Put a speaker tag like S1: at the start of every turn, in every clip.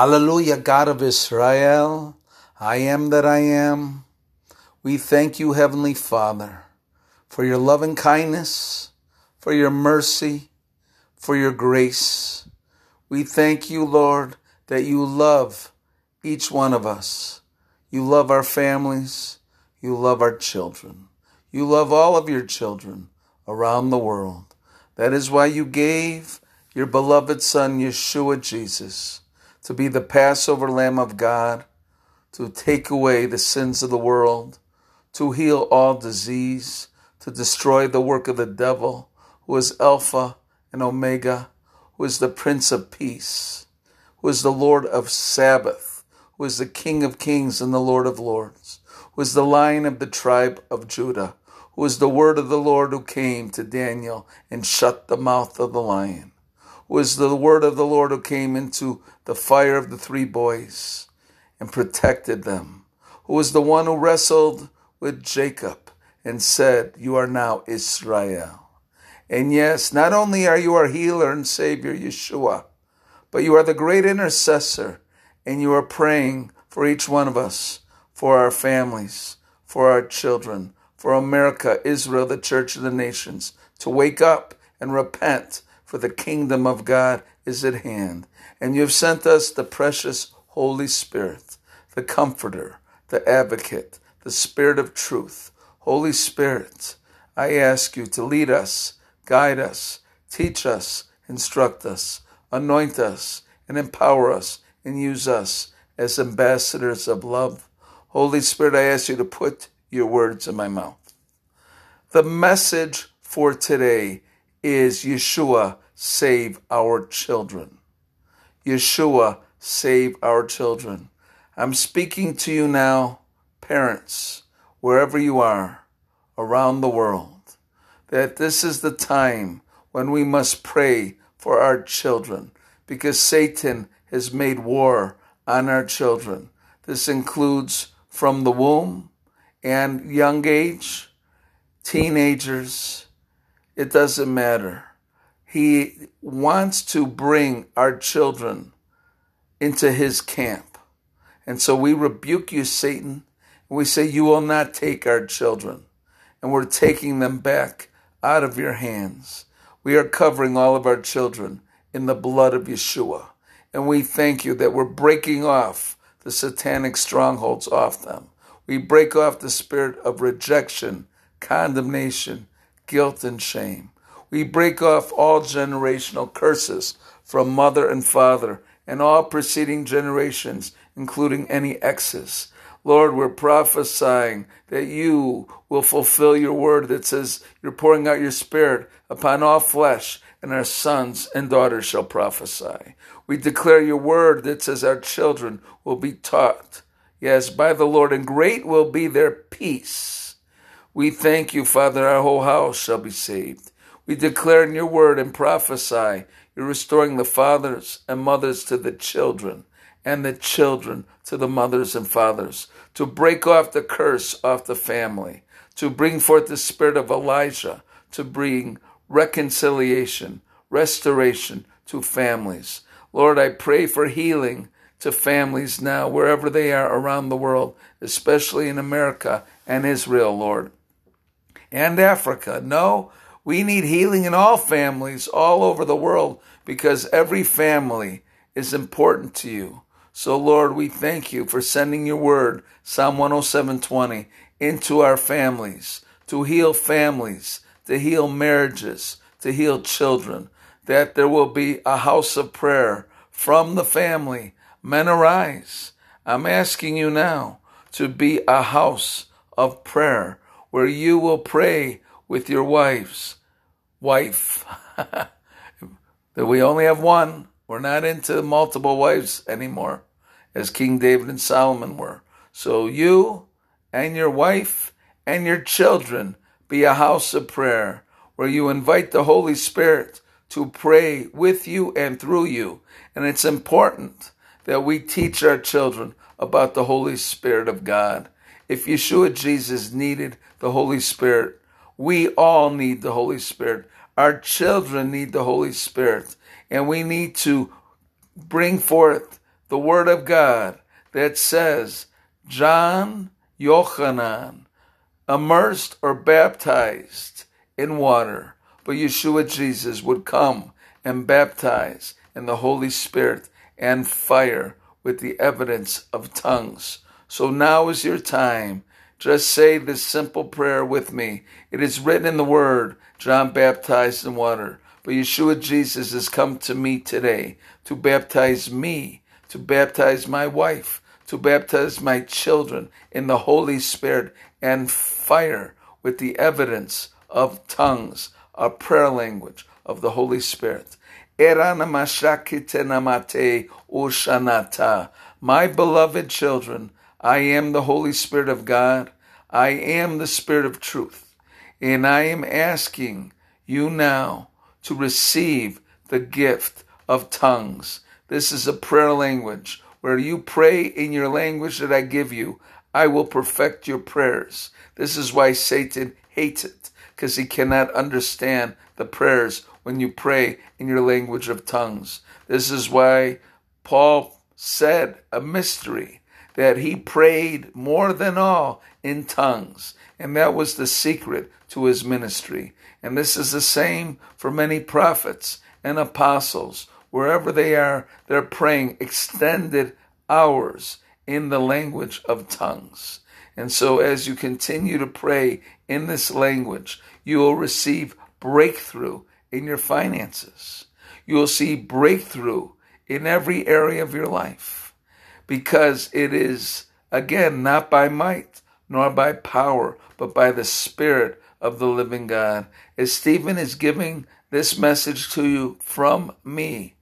S1: Hallelujah, God of Israel. I am that I am. We thank you, Heavenly Father, for your loving kindness, for your mercy, for your grace. We thank you, Lord, that you love each one of us. You love our families. You love our children. You love all of your children around the world. That is why you gave your beloved Son, Yeshua Jesus, to be the Passover Lamb of God, to take away the sins of the world, to heal all disease, to destroy the work of the devil, who is Alpha and Omega, who is the Prince of Peace, who is the Lord of Sabbath, who is the King of Kings and the Lord of Lords, who is the Lion of the tribe of Judah, who is the word of the Lord who came to Daniel and shut the mouth of the lion, is the word of the Lord who came into the fire of the three boys and protected them, who was the one who wrestled with Jacob and said, You are now Israel. And yes, not only are you our healer and Savior, Yeshua, but you are the great intercessor, and you are praying for each one of us, for our families, for our children, for America, Israel, the church of the nations, to wake up and repent, for the kingdom of God is at hand. And you have sent us the precious Holy Spirit, the Comforter, the Advocate, the Spirit of truth. Holy Spirit, I ask you to lead us, guide us, teach us, instruct us, anoint us, and empower us, and use us as ambassadors of love. Holy Spirit, I ask you to put your words in my mouth. The message for today is Yeshua, save our children. Yeshua, save our children. I'm speaking to you now, parents, wherever you are around the world, that this is the time when we must pray for our children because Satan has made war on our children. This includes from the womb and young age, teenagers, it doesn't matter. He wants to bring our children into his camp. And so we rebuke you, Satan, and we say, You will not take our children. And we're taking them back out of your hands. We are covering all of our children in the blood of Yeshua. And we thank you that we're breaking off the satanic strongholds off them. We break off the spirit of rejection, condemnation, guilt, and shame. We break off all generational curses from mother and father and all preceding generations, including any exes. Lord, we're prophesying that you will fulfill your word that says you're pouring out your spirit upon all flesh, and our sons and daughters shall prophesy. We declare your word that says our children will be taught, yes, by the Lord, and great will be their peace. We thank you, Father, our whole house shall be saved. We declare in your word and prophesy you're restoring the fathers and mothers to the children and the children to the mothers and fathers, to break off the curse off the family, to bring forth the spirit of Elijah, to bring reconciliation, restoration to families. Lord, I pray for healing to families now, wherever they are around the world, especially in America and Israel, Lord, and Africa. No, we need healing in all families all over the world because every family is important to you. So, Lord, we thank you for sending your word, Psalm 107:20, into our families, to heal families, to heal marriages, to heal children, that there will be a house of prayer from the family. Men arise. I'm asking you now to be a house of prayer where you will pray with your wives. Wife, that we only have one. We're not into multiple wives anymore as King David and Solomon were. So you and your wife and your children be a house of prayer where you invite the Holy Spirit to pray with you and through you. And it's important that we teach our children about the Holy Spirit of God. If Yeshua Jesus needed the Holy Spirit, we all need the Holy Spirit. Our children need the Holy Spirit. And we need to bring forth the word of God that says John Yochanan immersed or baptized in water, but Yeshua Jesus would come and baptize in the Holy Spirit and fire with the evidence of tongues. So now is your time. Just say this simple prayer with me. It is written in the Word, John baptized in water, but Yeshua Jesus has come to me today to baptize me, to baptize my wife, to baptize my children in the Holy Spirit and fire with the evidence of tongues, a prayer language of the Holy Spirit. My beloved children, I am the Holy Spirit of God. I am the Spirit of truth. And I am asking you now to receive the gift of tongues. This is a prayer language where you pray in your language that I give you. I will perfect your prayers. This is why Satan hates it, because he cannot understand the prayers when you pray in your language of tongues. This is why Paul said a mystery that he prayed more than all in tongues, and that was the secret to his ministry. And this is the same for many prophets and apostles. Wherever they are, they're praying extended hours in the language of tongues. And so, as you continue to pray in this language, you will receive breakthrough in your finances. You will see breakthrough in every area of your life because it is, again, not by might nor by power, but by the Spirit of the living God. As Stephen is giving this message to you from me,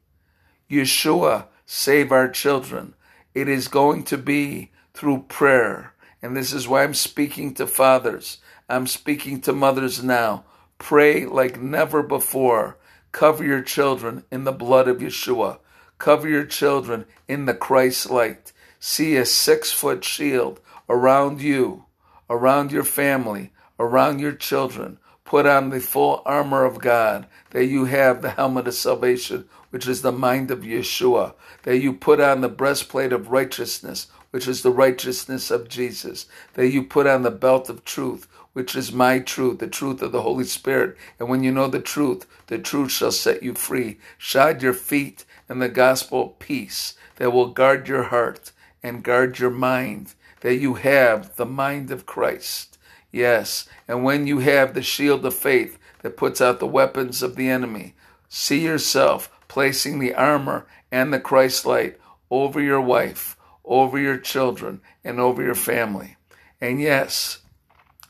S1: Yeshua, save our children. It is going to be through prayer. And this is why I'm speaking to fathers. I'm speaking to mothers now. Pray like never before. Cover your children in the blood of Yeshua. Cover your children in the Christ light. See a six foot shield around you, around your family, around your children. Put on the full armor of God, that you have the helmet of salvation, which is the mind of Yeshua, that you put on the breastplate of righteousness, which is the righteousness of Jesus, that you put on the belt of truth, which is my truth, the truth of the Holy Spirit. And when you know the truth, the truth shall set you free. Shod your feet in the gospel of peace that will guard your heart and guard your mind, that you have the mind of Christ Yes, and when you have the shield of faith that puts out the weapons of the enemy, see yourself placing the armor and the Christ light over your wife, over your children, and over your family. And yes,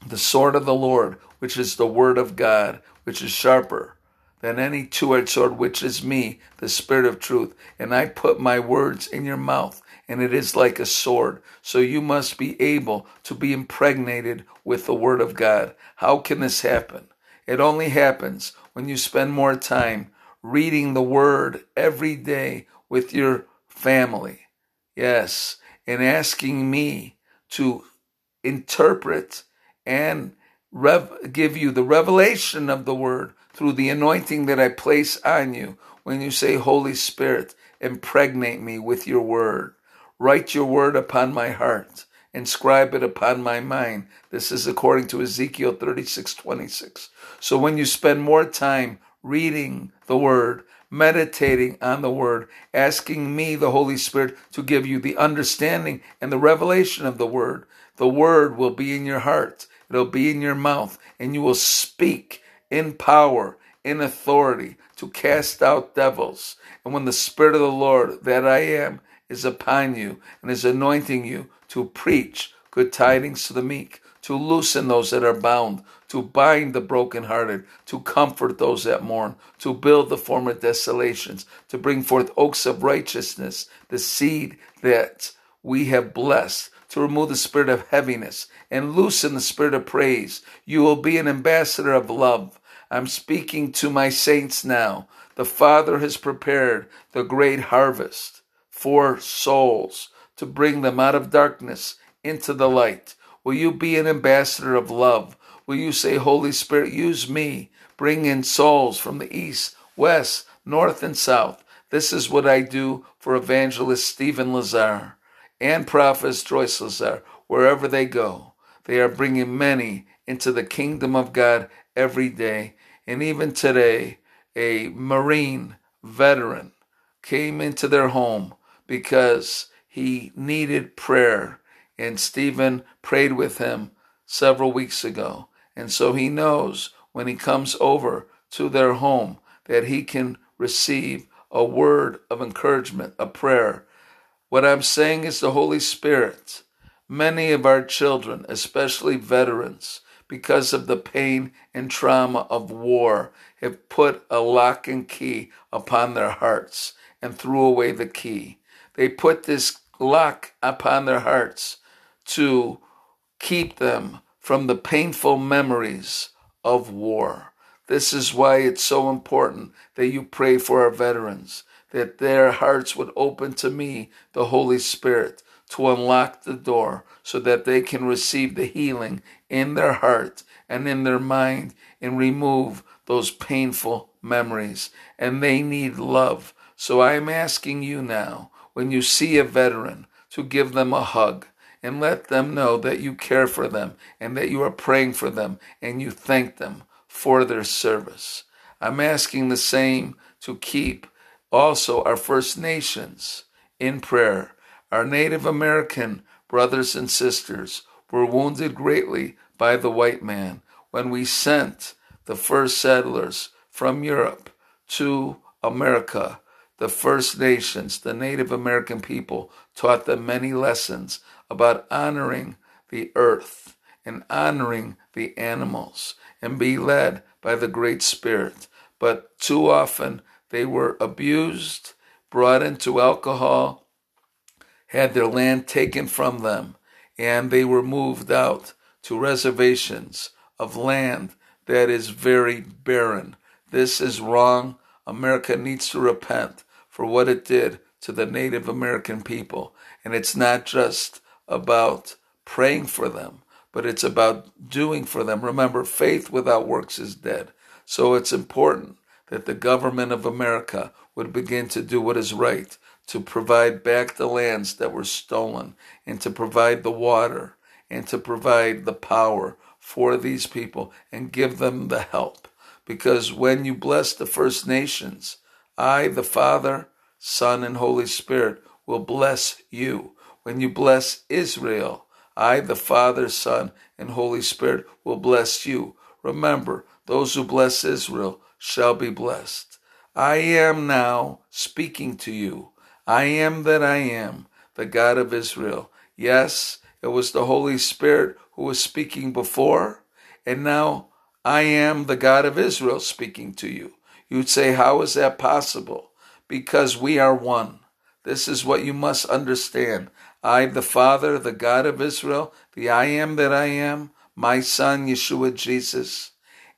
S1: the sword of the Lord, which is the word of God, which is sharper than any two edged sword, which is me, the Spirit of truth. And I put my words in your mouth, and it is like a sword. So you must be able to be impregnated with the Word of God. How can this happen? It only happens when you spend more time reading the Word every day with your family. Yes, and asking me to interpret and rev- give you the revelation of the Word through the anointing that I place on you when you say, Holy Spirit, impregnate me with your Word. Write your word upon my heart, inscribe it upon my mind. This is according to Ezekiel 36 26. So when you spend more time reading the word, meditating on the word, asking me, the Holy Spirit, to give you the understanding and the revelation of the word, the word will be in your heart, it'll be in your mouth, and you will speak in power, in authority to cast out devils. And when the Spirit of the Lord that I am is upon you and is anointing you to preach good tidings to the meek, to loosen those that are bound, to bind the brokenhearted, to comfort those that mourn, to build the former desolations, to bring forth oaks of righteousness, the seed that we have blessed, to remove the spirit of heaviness and loosen the spirit of praise. You will be an ambassador of love. I'm speaking to my saints now. The Father has prepared the great harvest for souls, to bring them out of darkness into the light? Will you be an ambassador of love? Will you say, Holy Spirit, use me, bring in souls from the east, west, north, and south, This is what I do for evangelist Stephen Lazar and prophets Lazar, wherever they go. They are bringing many into the kingdom of God every day. And even today, a Marine veteran came into their home because he needed prayer. And Stephen prayed with him several weeks ago. And so he knows when he comes over to their home that he can receive a word of encouragement, a prayer. What I'm saying is the Holy Spirit. Many of our children, especially veterans, because of the pain and trauma of war, have put a lock and key upon their hearts and threw away the key. They put this lock upon their hearts to keep them from the painful memories of war. This is why it's so important that you pray for our veterans, that their hearts would open to me, the Holy Spirit, to unlock the door so that they can receive the healing in their heart and in their mind and remove those painful memories. And they need love. So I'm asking you now, when you see a veteran, to give them a hug and let them know that you care for them and that you are praying for them and you thank them for their service. I'm asking the same to keep also our First Nations in prayer. Our Native American brothers and sisters were wounded greatly by the white man when we sent the first settlers from Europe to America. The First Nations, the Native American people, taught them many lessons about honoring the earth and honoring the animals and be led by the Great Spirit. But too often they were abused, brought into alcohol, had their land taken from them, and they were moved out to reservations of land that is very barren. This is wrong. America needs to repent for what it did to the Native American people. And it's not just about praying for them, but it's about doing for them. Remember, faith without works is dead. So it's important that the government of America would begin to do what is right to provide back the lands that were stolen and to provide the water and to provide the power for these people and give them the help. Because when you bless the First Nations, I, the Father, Son, and Holy Spirit, will bless you. When you bless Israel, I, the Father, Son, and Holy Spirit, will bless you. Remember, those who bless Israel shall be blessed. I am now speaking to you. I am that I am, the God of Israel. Yes, it was the Holy Spirit who was speaking before, and now I am the God of Israel speaking to you. You'd say, How is that possible? Because we are one. This is what you must understand. I, the Father, the God of Israel, the I am that I am, my Son, Yeshua Jesus,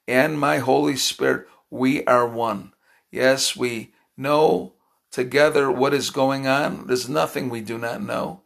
S1: and my Holy Spirit, we are one. Yes, we know together what is going on. There's nothing we do not know,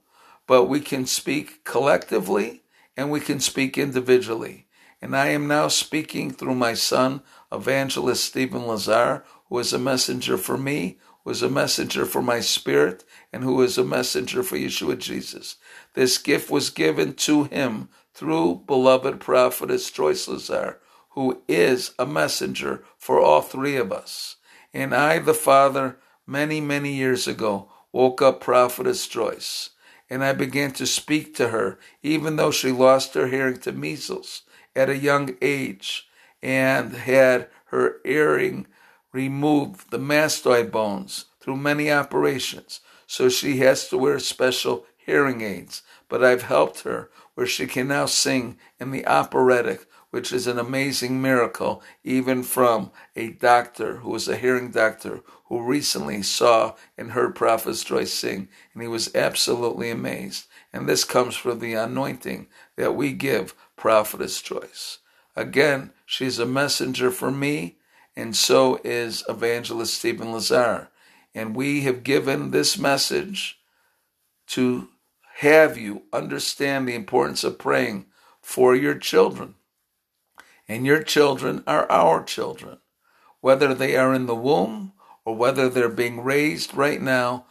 S1: but we can speak collectively and we can speak individually. And I am now speaking through my son, Evangelist Stephen Lazar, who is a messenger for me, who is a messenger for my spirit, and who is a messenger for Yeshua Jesus. This gift was given to him through beloved prophetess Joyce Lazar, who is a messenger for all three of us. And I, the Father, many, many years ago, woke up prophetess Joyce, and I began to speak to her, even though she lost her hearing to measles at a young age and had her earring removed, the mastoid bones, through many operations so she has to wear special hearing aids. But I've helped her where she can now sing in the operatic, which is an amazing miracle, even from a doctor who was a hearing doctor who recently saw and heard Prophet Joyce sing, and he was absolutely amazed. And this comes from the anointing that we give Prophetess Joyce. Again, she's a messenger for me, and so is Evangelist Stephen Lazar. And we have given this message to have you understand the importance of praying for your children. And your children are our children, whether they are in the womb or whether they're being raised right now,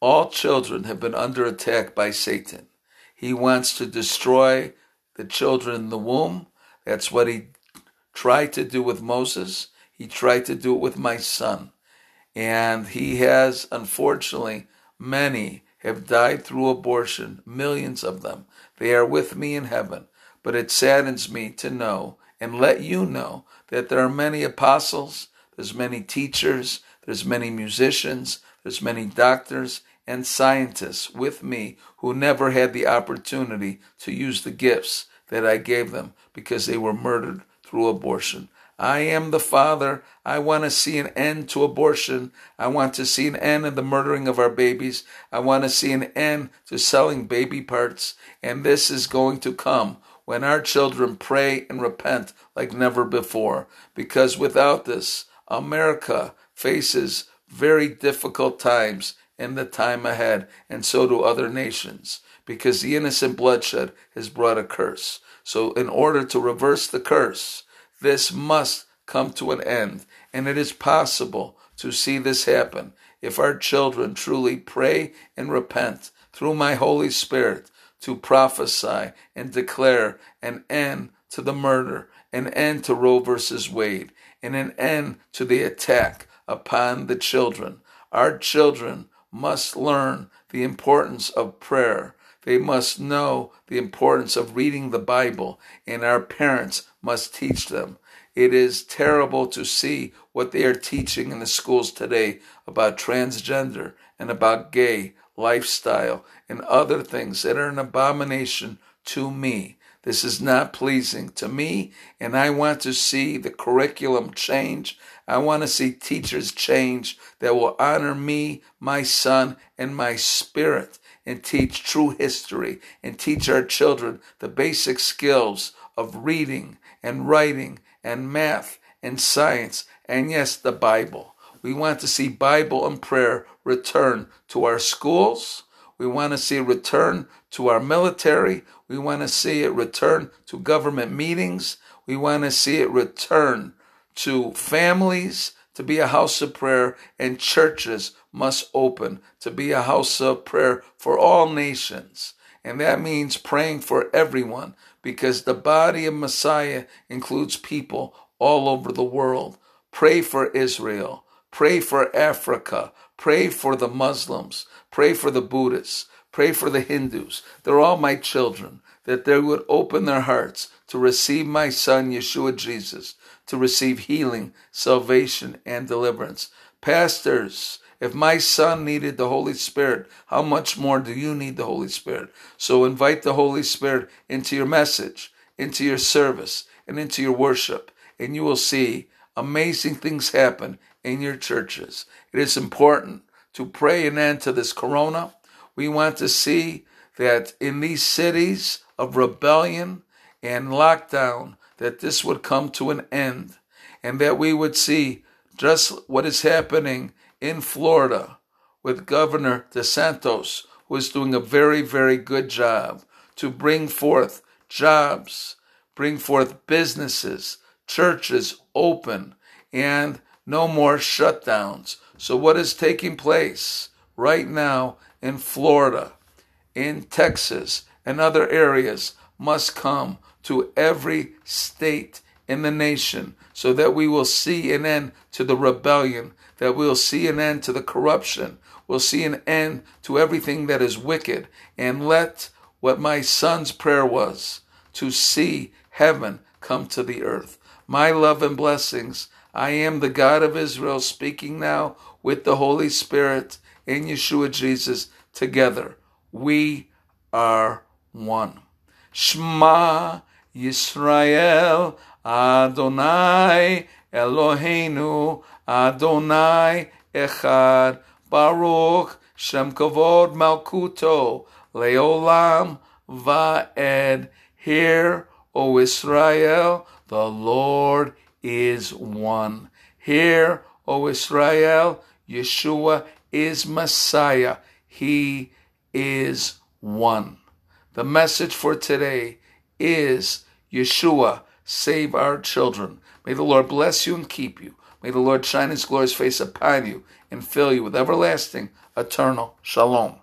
S1: all children have been under attack by Satan. He wants to destroy the children in the womb. That's what he tried to do with Moses. He tried to do it with my son. And he has, unfortunately, many have died through abortion, millions of them. They are with me in heaven. But it saddens me to know and let you know that there are many apostles, there's many teachers, there's many musicians, there's many doctors and scientists with me who never had the opportunity to use the gifts that I gave them because they were murdered through abortion. I am the father. I want to see an end to abortion. I want to see an end of the murdering of our babies. I want to see an end to selling baby parts. And this is going to come when our children pray and repent like never before. Because without this, America faces very difficult times in the time ahead, and so do other nations. Because the innocent bloodshed has brought a curse. So, in order to reverse the curse, this must come to an end, and it is possible to see this happen if our children truly pray and repent through my Holy Spirit to prophesy and declare an end to the murder, an end to Roe versus Wade, and an end to the attack upon the children. Our children must learn the importance of prayer. They must know the importance of reading the Bible, and our parents must teach them. It is terrible to see what they are teaching in the schools today about transgender and about gay lifestyle and other things that are an abomination to me. This is not pleasing to me, and I want to see the curriculum change. I want to see teachers change that will honor me, my son, and my spirit, and teach true history, and teach our children the basic skills of reading and writing and math and science, and yes, the Bible. We want to see Bible and prayer return to our schools. We want to see it return to our military. We want to see it return to government meetings. We want to see it return to families to be a house of prayer, and churches must open to be a house of prayer for all nations. And that means praying for everyone because the body of Messiah includes people all over the world. Pray for Israel. Pray for Africa. Pray for the Muslims. Pray for the Buddhists. Pray for the Hindus. They're all my children, that they would open their hearts to receive my son, Yeshua Jesus, to receive healing, salvation, and deliverance. Pastors, if my son needed the Holy Spirit, how much more do you need the Holy Spirit? So invite the Holy Spirit into your message, into your service, and into your worship, and you will see amazing things happen in your churches. It is important to pray an end to this corona. We want to see that in these cities of rebellion and lockdown, that this would come to an end and that we would see just what is happening in Florida with Governor DeSantis, who is doing a very, very good job to bring forth jobs, bring forth businesses, churches open, and no more shutdowns. So, what is taking place right now in Florida, in Texas, and other areas must come to every state in the nation so that we will see an end to the rebellion, that we'll see an end to the corruption, we'll see an end to everything that is wicked, and let what my son's prayer was to see heaven come to the earth. My love and blessings. I am the God of Israel speaking now with the Holy Spirit in Yeshua Jesus together. We are one. Shema Yisrael Adonai Eloheinu Adonai Echad Baruch Shem Kavod Malkuto Leolam Vaed Hear, O Israel, the Lord is one. Hear, O Israel, Yeshua is Messiah. He is one. The message for today is Yeshua, save our children. May the Lord bless you and keep you. May the Lord shine his glorious face upon you and fill you with everlasting, eternal shalom.